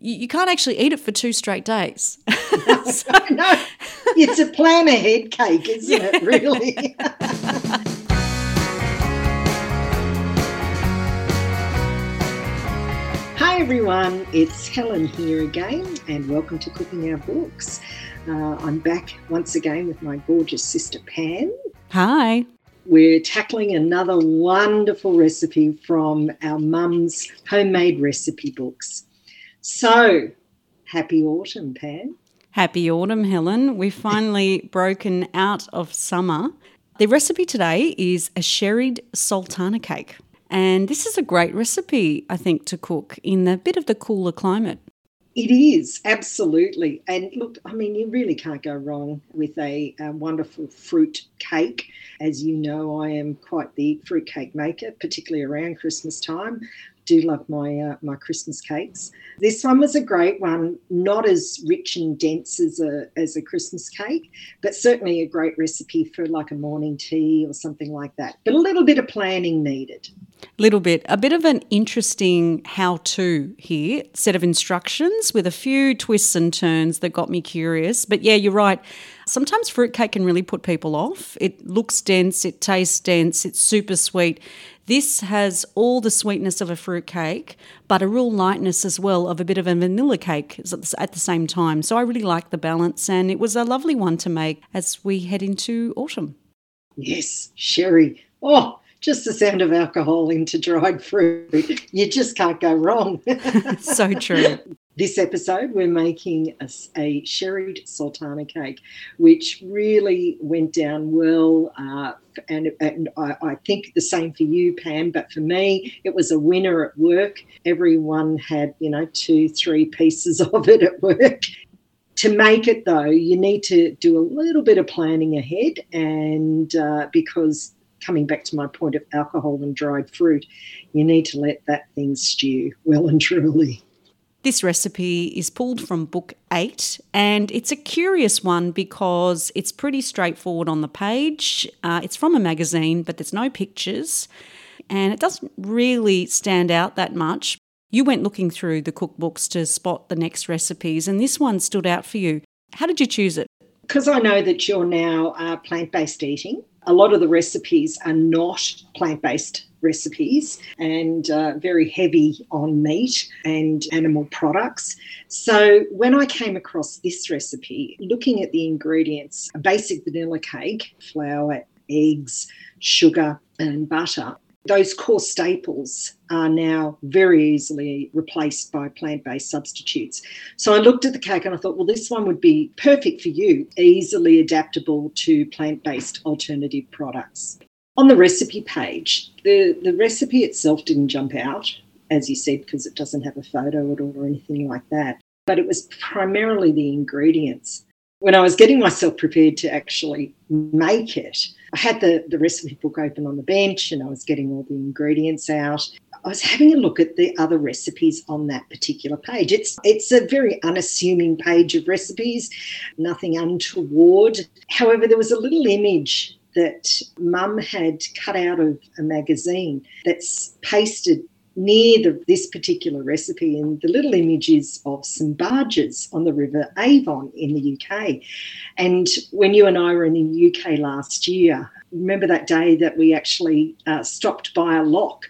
you, you can't actually eat it for two straight days. so, no, it's a plan ahead cake, isn't yeah. it? Really. Hi everyone, it's Helen here again, and welcome to Cooking Our Books. Uh, I'm back once again with my gorgeous sister Pam. Hi. We're tackling another wonderful recipe from our mum's homemade recipe books. So, happy autumn, Pam. Happy autumn, Helen. We've finally broken out of summer. The recipe today is a sherried sultana cake. And this is a great recipe, I think, to cook in a bit of the cooler climate. It is, absolutely. And look, I mean, you really can't go wrong with a, a, wonderful fruit cake. As you know, I am quite the fruit cake maker, particularly around Christmas time do love my uh, my Christmas cakes. This one was a great one, not as rich and dense as a as a Christmas cake, but certainly a great recipe for like a morning tea or something like that. But a little bit of planning needed. Little bit, a bit of an interesting how-to here, set of instructions with a few twists and turns that got me curious. But yeah, you're right. Sometimes fruitcake can really put people off. It looks dense, it tastes dense, it's super sweet. This has all the sweetness of a fruit cake, but a real lightness as well of a bit of a vanilla cake at the same time. So I really like the balance, and it was a lovely one to make as we head into autumn. Yes, sherry. Oh, just the sound of alcohol into dried fruit. You just can't go wrong. so true. This episode, we're making a, a sherried sultana cake, which really went down well. Uh, and, and I, I, think the same for you, Pam. But for me, it was a winner at work. Everyone had, you know, two, three pieces of it at work. To make it, though, you need to do a little bit of planning ahead. And uh, because coming back to my point of alcohol and dried fruit, you need to let that thing stew well and truly. This recipe is pulled from book eight, and it's a curious one because it's pretty straightforward on the page. Uh, it's from a magazine, but there's no pictures, and it doesn't really stand out that much. You went looking through the cookbooks to spot the next recipes, and this one stood out for you. How did you choose it? Because I know that you're now uh, plant based eating, a lot of the recipes are not plant based recipes and uh, very heavy on meat and animal products. So when I came across this recipe, looking at the ingredients, a basic vanilla cake, flour, eggs, sugar, and butter, those core staples are now very easily replaced by plant based substitutes. So I looked at the cake and I thought, well, this one would be perfect for you, easily adaptable to plant based alternative products. On the recipe page, the, the recipe itself didn't jump out, as you said, because it doesn't have a photo at all or anything like that. But it was primarily the ingredients. When I was getting myself prepared to actually make it, I had the, the recipe book open on the bench and I was getting all the ingredients out. I was having a look at the other recipes on that particular page. It's it's a very unassuming page of recipes, nothing untoward. However, there was a little image that mum had cut out of a magazine that's pasted near the, this particular recipe. And the little image is of some barges on the River Avon in the UK. And when you and I were in the UK last year, remember that day that we actually uh, stopped by a lock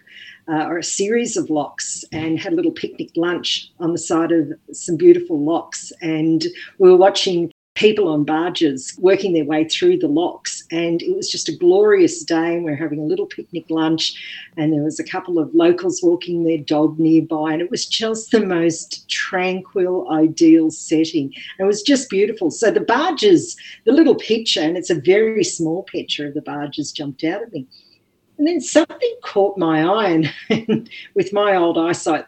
uh, or a series of locks and had a little picnic lunch on the side of some beautiful locks. And we were watching people on barges working their way through the locks. And it was just a glorious day. And we are having a little picnic lunch, and there was a couple of locals walking their dog nearby. And it was just the most tranquil, ideal setting. It was just beautiful. So the barges, the little picture, and it's a very small picture of the barges, jumped out at me. And then something caught my eye, and with my old eyesight,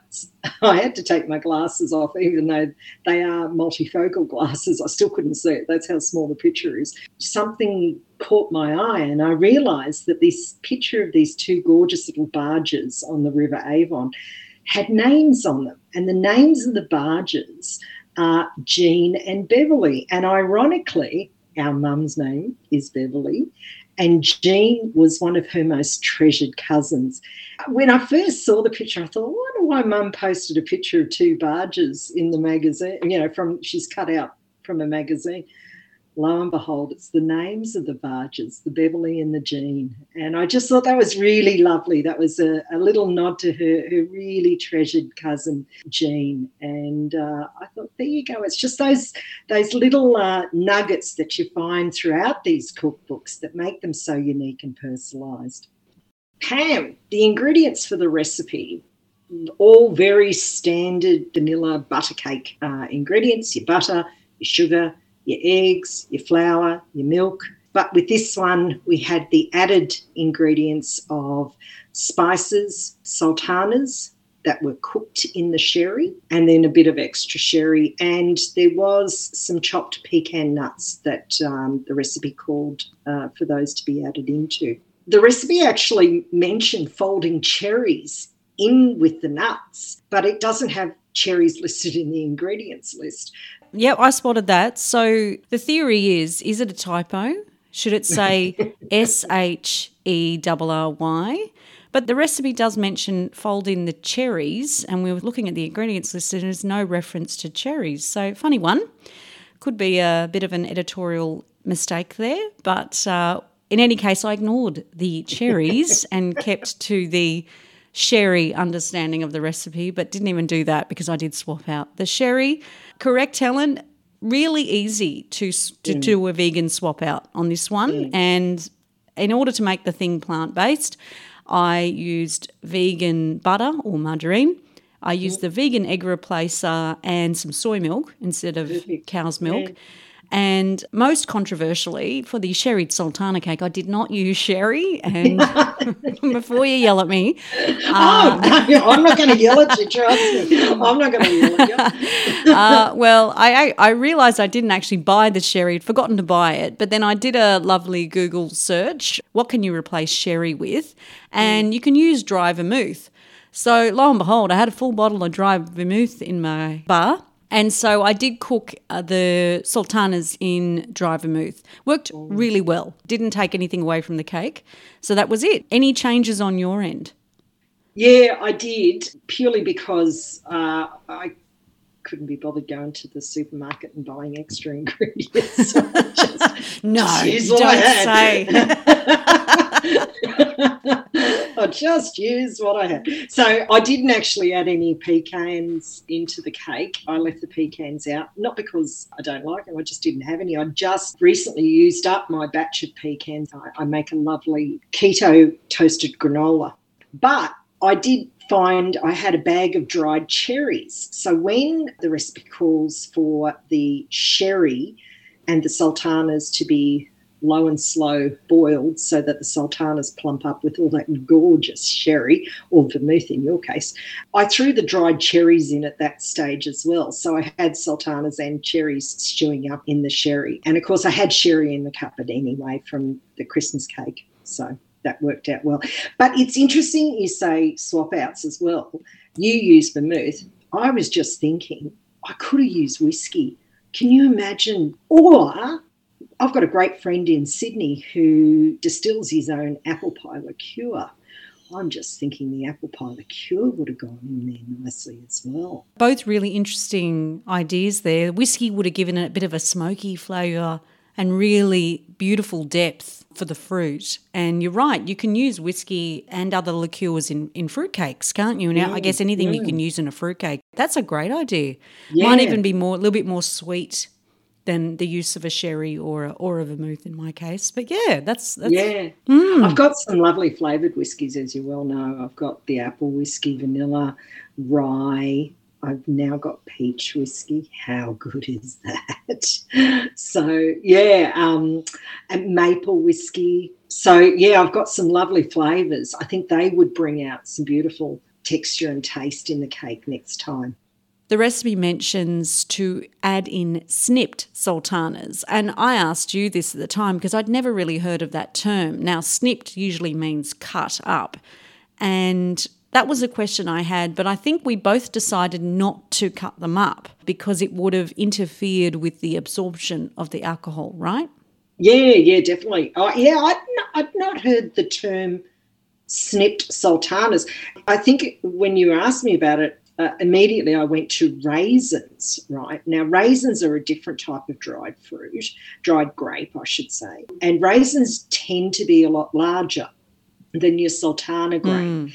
I had to take my glasses off, even though they are multifocal glasses. I still couldn't see it. That's how small the picture is. Something caught my eye, and I realised that this picture of these two gorgeous little barges on the River Avon had names on them, and the names of the barges are Jean and Beverly. And ironically, our mum's name is Beverly, and Jean was one of her most treasured cousins. When I first saw the picture, I thought, I wonder why Mum posted a picture of two barges in the magazine. You know, from she's cut out from a magazine lo and behold, it's the names of the barges, the Beverly and the Jean. And I just thought that was really lovely. That was a, a little nod to her, her really treasured cousin, Jean. And uh, I thought, there you go. It's just those, those little uh, nuggets that you find throughout these cookbooks that make them so unique and personalised. Pam, the ingredients for the recipe all very standard vanilla butter cake uh, ingredients your butter, your sugar, your eggs, your flour, your milk. But with this one, we had the added ingredients of spices, sultanas that were cooked in the sherry, and then a bit of extra sherry. And there was some chopped pecan nuts that um, the recipe called uh, for those to be added into. The recipe actually mentioned folding cherries in with the nuts, but it doesn't have cherries listed in the ingredients list. Yep, I spotted that. So the theory is is it a typo? Should it say S H E R R Y? But the recipe does mention fold in the cherries, and we were looking at the ingredients list, and there's no reference to cherries. So, funny one. Could be a bit of an editorial mistake there, but uh, in any case, I ignored the cherries and kept to the sherry understanding of the recipe, but didn't even do that because I did swap out the sherry. Correct, Helen? Really easy to, to mm. do a vegan swap out on this one. Mm. And in order to make the thing plant based, I used vegan butter or margarine. I used mm. the vegan egg replacer and some soy milk instead of cow's milk. Yeah. And most controversially, for the sherry sultana cake, I did not use sherry. And before you yell at me, oh, uh, no, I'm not going to yell at you. Trust me, I'm not going to yell at you. uh, well, I I realised I didn't actually buy the sherry; I'd forgotten to buy it. But then I did a lovely Google search: what can you replace sherry with? And mm. you can use dry vermouth. So lo and behold, I had a full bottle of dry vermouth in my bar and so I did cook uh, the sultanas in dry vermouth. Worked really well. Didn't take anything away from the cake. So that was it. Any changes on your end? Yeah, I did purely because uh, I couldn't be bothered going to the supermarket and buying extra ingredients. So just, no, just don't say. I just used what I had. So I didn't actually add any pecans into the cake. I left the pecans out, not because I don't like them, I just didn't have any. I just recently used up my batch of pecans. I, I make a lovely keto toasted granola. But I did find I had a bag of dried cherries. So when the recipe calls for the sherry and the sultanas to be low and slow boiled so that the sultanas plump up with all that gorgeous sherry or vermouth in your case. I threw the dried cherries in at that stage as well. So I had sultanas and cherries stewing up in the sherry. And of course, I had sherry in the cupboard anyway from the Christmas cake. So that worked out well. But it's interesting you say swap outs as well. You use vermouth. I was just thinking, I could have used whiskey. Can you imagine? Or I've got a great friend in Sydney who distills his own apple pie liqueur. I'm just thinking the apple pie liqueur would have gone in there nicely as well. Both really interesting ideas there. Whiskey would have given it a bit of a smoky flavour and really beautiful depth for the fruit. And you're right, you can use whiskey and other liqueurs in, in fruitcakes, can't you? Now, yeah, I guess anything yeah. you can use in a fruitcake. That's a great idea. Yeah. Might even be more a little bit more sweet than the use of a sherry or a, or a vermouth in my case. But yeah, that's, that's yeah. Mm. I've got some lovely flavoured whiskies, as you well know. I've got the apple whiskey, vanilla, rye. I've now got peach whiskey. How good is that? so yeah, um, and maple whiskey. So yeah, I've got some lovely flavours. I think they would bring out some beautiful texture and taste in the cake next time. The recipe mentions to add in snipped sultanas. And I asked you this at the time because I'd never really heard of that term. Now, snipped usually means cut up. And that was a question I had, but I think we both decided not to cut them up because it would have interfered with the absorption of the alcohol, right? Yeah, yeah, definitely. Oh, yeah, I'd not, I'd not heard the term snipped sultanas. I think when you asked me about it, uh, immediately I went to raisins, right? Now, raisins are a different type of dried fruit, dried grape, I should say. And raisins tend to be a lot larger than your sultana grape. Mm.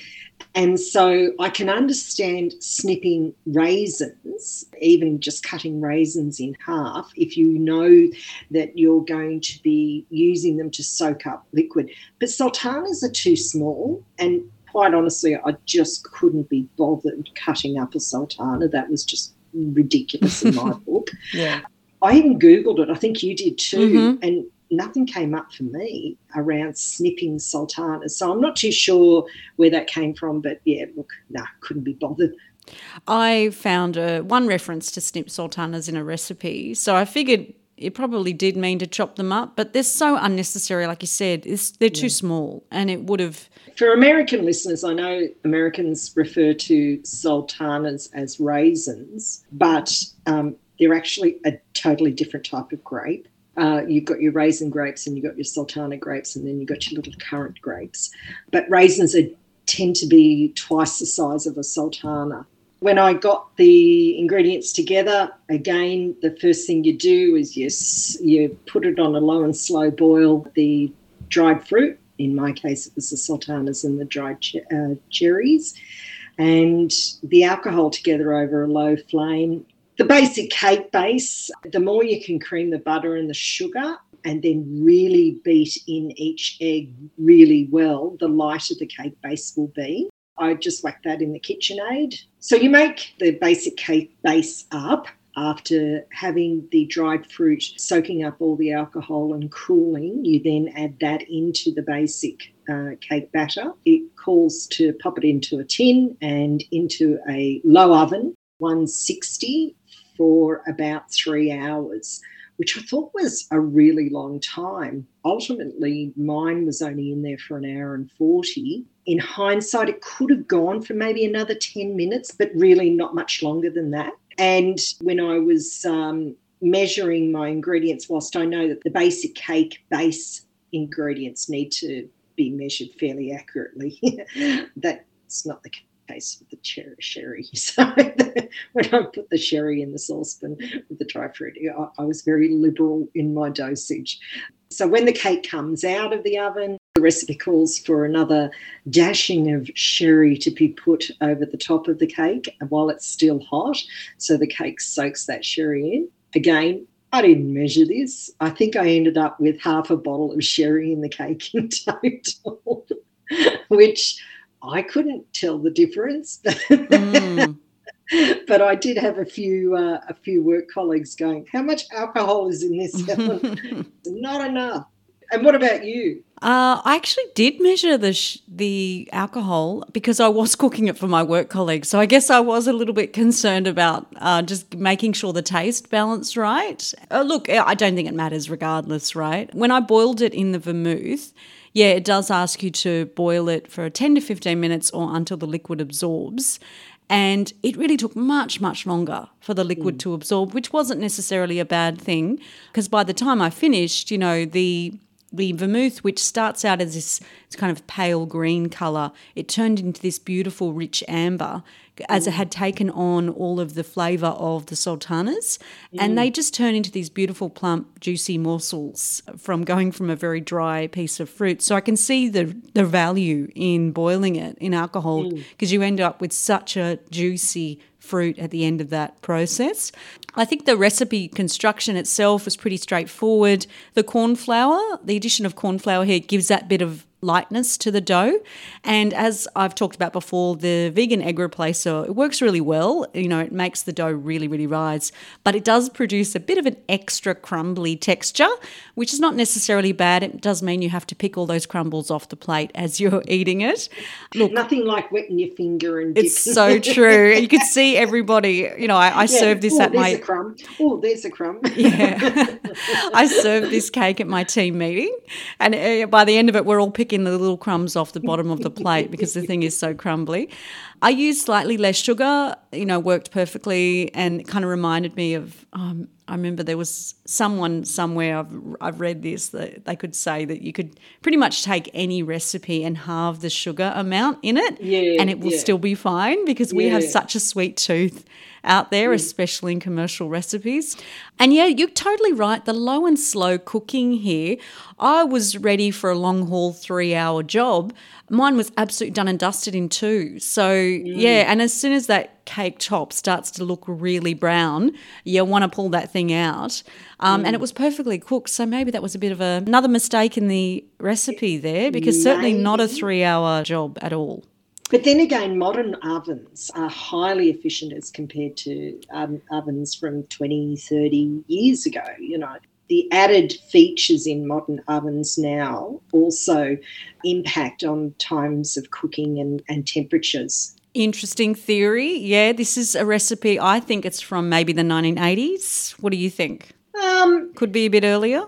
And so I can understand snipping raisins, even just cutting raisins in half, if you know that you're going to be using them to soak up liquid. But sultanas are too small. And quite honestly, I just couldn't be bothered cutting up a sultana. That was just ridiculous in my book. Yeah. I even Googled it. I think you did too. Mm-hmm. And nothing came up for me around snipping sultanas. So I'm not too sure where that came from, but yeah, look, nah, couldn't be bothered. I found a, one reference to snip sultanas in a recipe, so I figured it probably did mean to chop them up, but they're so unnecessary. Like you said, they're too yeah. small, and it would have. For American listeners, I know Americans refer to sultanas as raisins, but um, they're actually a totally different type of grape uh, you've got your raisin grapes and you've got your sultana grapes and then you've got your little currant grapes. But raisins are, tend to be twice the size of a sultana. When I got the ingredients together, again, the first thing you do is you, you put it on a low and slow boil, the dried fruit. In my case, it was the sultanas and the dried uh, cherries, and the alcohol together over a low flame the basic cake base, the more you can cream the butter and the sugar and then really beat in each egg really well, the lighter the cake base will be. I just whack that in the KitchenAid. So you make the basic cake base up after having the dried fruit soaking up all the alcohol and cooling. You then add that into the basic uh, cake batter. It calls to pop it into a tin and into a low oven 160 for about three hours, which I thought was a really long time. Ultimately, mine was only in there for an hour and 40. In hindsight, it could have gone for maybe another 10 minutes, but really not much longer than that. And when I was um, measuring my ingredients, whilst I know that the basic cake base ingredients need to be measured fairly accurately, that's not the case with the cherry sherry. So when I put the sherry in the saucepan with the dry fruit, I, I was very liberal in my dosage. So when the cake comes out of the oven, the recipe calls for another dashing of sherry to be put over the top of the cake while it's still hot. So the cake soaks that sherry in. Again, I didn't measure this. I think I ended up with half a bottle of sherry in the cake in total, which I couldn't tell the difference. Mm. but I did have a few uh, a few work colleagues going, "How much alcohol is in this?" Not enough. And what about you? Uh, I actually did measure the sh- the alcohol because I was cooking it for my work colleagues. So I guess I was a little bit concerned about uh, just making sure the taste balanced right. Uh, look, I don't think it matters regardless, right? When I boiled it in the vermouth, yeah, it does ask you to boil it for 10 to 15 minutes or until the liquid absorbs. And it really took much, much longer for the liquid mm. to absorb, which wasn't necessarily a bad thing because by the time I finished, you know, the the vermouth, which starts out as this kind of pale green colour, it turned into this beautiful, rich amber as it had taken on all of the flavour of the sultanas. Mm. And they just turn into these beautiful, plump, juicy morsels from going from a very dry piece of fruit. So I can see the, the value in boiling it in alcohol because mm. you end up with such a juicy fruit at the end of that process. I think the recipe construction itself was pretty straightforward. The corn flour, the addition of corn flour here gives that bit of lightness to the dough. And as I've talked about before, the vegan egg replacer, it works really well. You know, it makes the dough really, really rise, but it does produce a bit of an extra crumbly texture, which is not necessarily bad. It does mean you have to pick all those crumbles off the plate as you're eating it. Look, nothing like wetting your finger and it's so true. You could see everybody, you know, I, I yeah. serve this Ooh, at my a crumb. Oh, there's a crumb. yeah. I serve this cake at my team meeting and uh, by the end of it we're all picking picking the little crumbs off the bottom of the plate because the thing is so crumbly. I used slightly less sugar, you know, worked perfectly and kind of reminded me of um, I remember there was someone somewhere I've, I've read this that they could say that you could pretty much take any recipe and halve the sugar amount in it, Yeah, and it will yeah. still be fine because we have such a sweet tooth out there, hmm. especially in commercial recipes. And yeah, you're totally right. The low and slow cooking here, I was ready for a long haul three hour job. Mine was absolutely done and dusted in two. So hmm. yeah, and as soon as that cake top starts to look really brown, you want to pull that thing out. Um, And it was perfectly cooked. So maybe that was a bit of a, another mistake in the recipe there because certainly not a three hour job at all. But then again, modern ovens are highly efficient as compared to um, ovens from 20, 30 years ago. You know, the added features in modern ovens now also impact on times of cooking and, and temperatures. Interesting theory. Yeah, this is a recipe. I think it's from maybe the 1980s. What do you think? Um, Could be a bit earlier.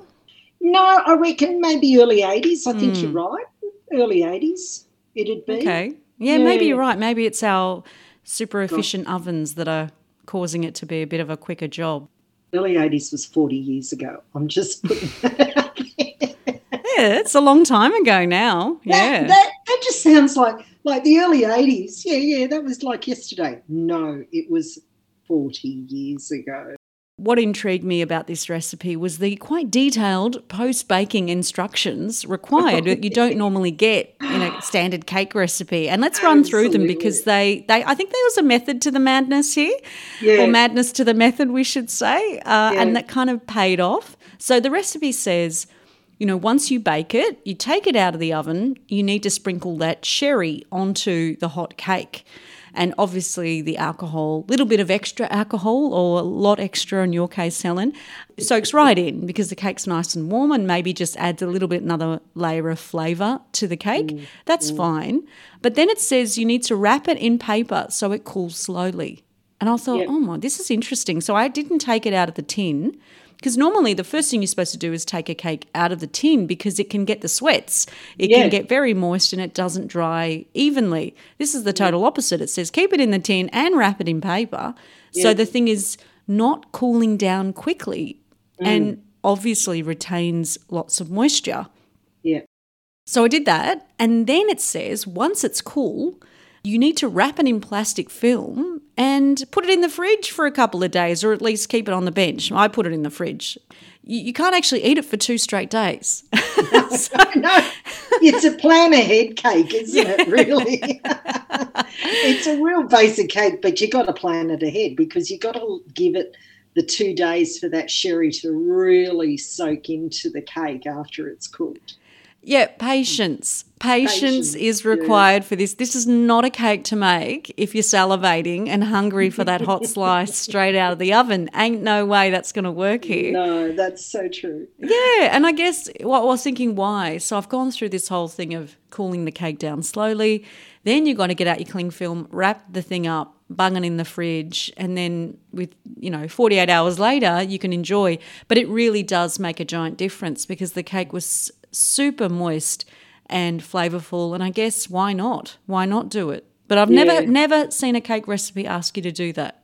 no, I reckon maybe early 80s. I think you're right. Early 80s, it'd be. Okay. Yeah, maybe you're right. Maybe it's our super efficient ovens that are causing it to be a bit of a quicker job. Early 80s was 40 years ago. I'm just putting that out there. Yeah, it's a long time ago now. Yeah. That, that that just sounds like like the early eighties. Yeah, yeah, that was like yesterday. No, it was forty years ago. What intrigued me about this recipe was the quite detailed post baking instructions required that you don't normally get in a standard cake recipe. And let's run through them because they, they I think there was a method to the madness here, Yeah. or madness to the method, we should say, uh, Yeah. and that kind of paid off. So the recipe says, you know, once you bake it, you take it out of the oven, you need to sprinkle that sherry onto the hot cake. And obviously, the alcohol, little bit of extra alcohol, or a lot extra in your case, Helen, soaks right in because the cake's nice and warm and maybe just adds a little bit another layer of flavour to the cake. Mm, That's mm. fine. But then it says you need to wrap it in paper so it cools slowly. And I thought, Yep. oh my, this is interesting. So I didn't take it out of the tin because normally the first thing you're supposed to do is take a cake out of the tin because it can get the sweats. It Yeah. can get very moist and it doesn't dry evenly. This is the total opposite. It says keep it in the tin and wrap it in paper. So the thing is not cooling down quickly Mm. and obviously retains lots of moisture. Yeah. So I did that. And then it says once it's cool, you need to wrap it in plastic film and put it in the fridge for a couple of days or at least keep it on the bench. I put it in the fridge. You, you can't actually eat it for two straight days. no, it's a plan ahead cake, isn't it? Really, it's a real basic cake, but you've got to plan it ahead because you've got to give it the two days for that sherry to really soak into the cake after it's cooked. Yeah, patience. Patience, Patience, is required for this. This is not a cake to make if you're salivating and hungry for that hot slice straight out of the oven. Ain't no way that's going to work here. No, that's so true. Yeah, and I guess what I was thinking why. So I've gone through this whole thing of cooling the cake down slowly. Then you've got to get out your cling film, wrap the thing up, bung it in the fridge, and then with you know 48 hours later you can enjoy. But it really does make a giant difference because the cake was super moist and flavorful, and I guess why not? Why not do it? But I've Yeah. never never seen a cake recipe ask you to do that.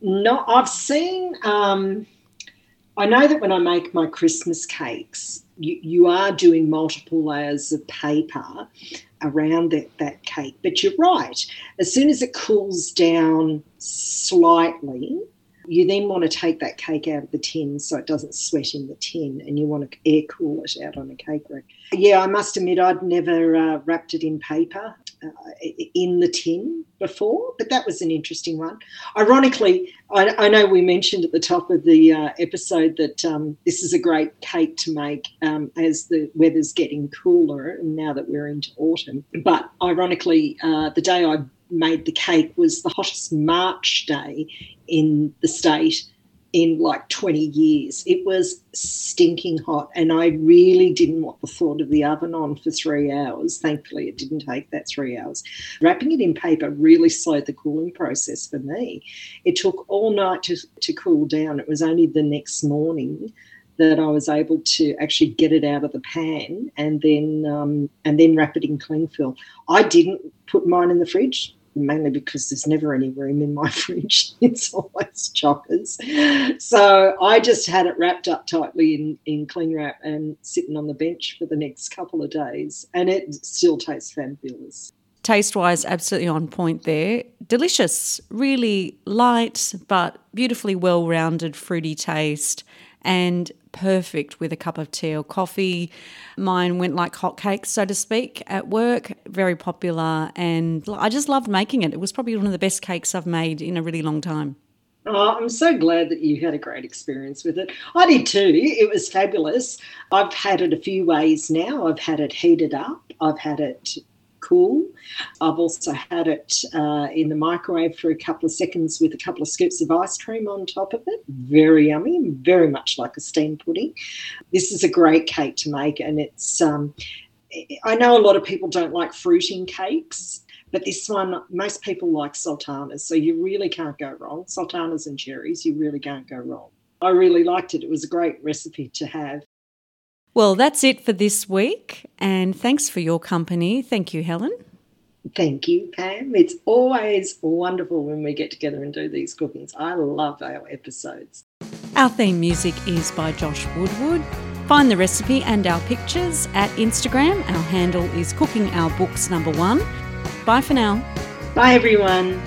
No, I've seen. Um, I know that when I make my Christmas cakes, you, you are doing multiple layers of paper around that, that cake. But you're right. As soon as it cools down slightly, you then want to take that cake out of the tin so it doesn't sweat in the tin and you want to air cool it out on a cake rack. Yeah, I must admit I'd never uh, wrapped it in paper uh, in the tin before, but that was an interesting one. Ironically, I, I know we mentioned at the top of the uh, episode that um, this is a great cake to make um, as the weather's getting cooler and now that we're into autumn. But ironically, uh, the day I made the cake was the hottest March day in the state in like 20 years. It was stinking hot, and I really didn't want the thought of the oven on for three hours. Thankfully, it didn't take that three hours. Wrapping it in paper really slowed the cooling process for me. It took all night to, to cool down. It was only the next morning that I was able to actually get it out of the pan and then um, and then wrap it in cling film. I didn't put mine in the fridge mainly because there's never any room in my fridge. It's always chockers. So I just had it wrapped up tightly in, in cling wrap and sitting on the bench for the next couple of days. And it still tastes fabulous. Taste wise, absolutely on point there. Delicious, really light, but beautifully well rounded, fruity taste and perfect with a cup of tea or coffee. Mine went like hotcakes, so to speak, at work. Very popular, and I just loved making it. It was probably one of the best cakes I've made in a really long time. Oh, I'm so glad that you had a great experience with it. I did too. It was fabulous. I've had it a few ways now. I've had it heated up. I've had it cool. I've also had it uh, in the microwave for a couple of seconds with a couple of scoops of ice cream on top of it. Very yummy, very much like a steamed pudding. This is a great cake to make, and it's. Um, I know a lot of people don't like fruiting cakes, but this one, most people like sultanas, so you really can't go wrong. Sultanas and cherries, you really can't go wrong. I really liked it. It was a great recipe to have. Well, that's it for this week. And thanks for your company. Thank you, Helen. Thank you, Pam. It's always wonderful when we get together and do these cookings. I love our episodes. Our theme music is by Josh Woodward. Find the recipe and our pictures at Instagram. Our handle is Cooking Our Books Number One. Bye for now. Bye, everyone.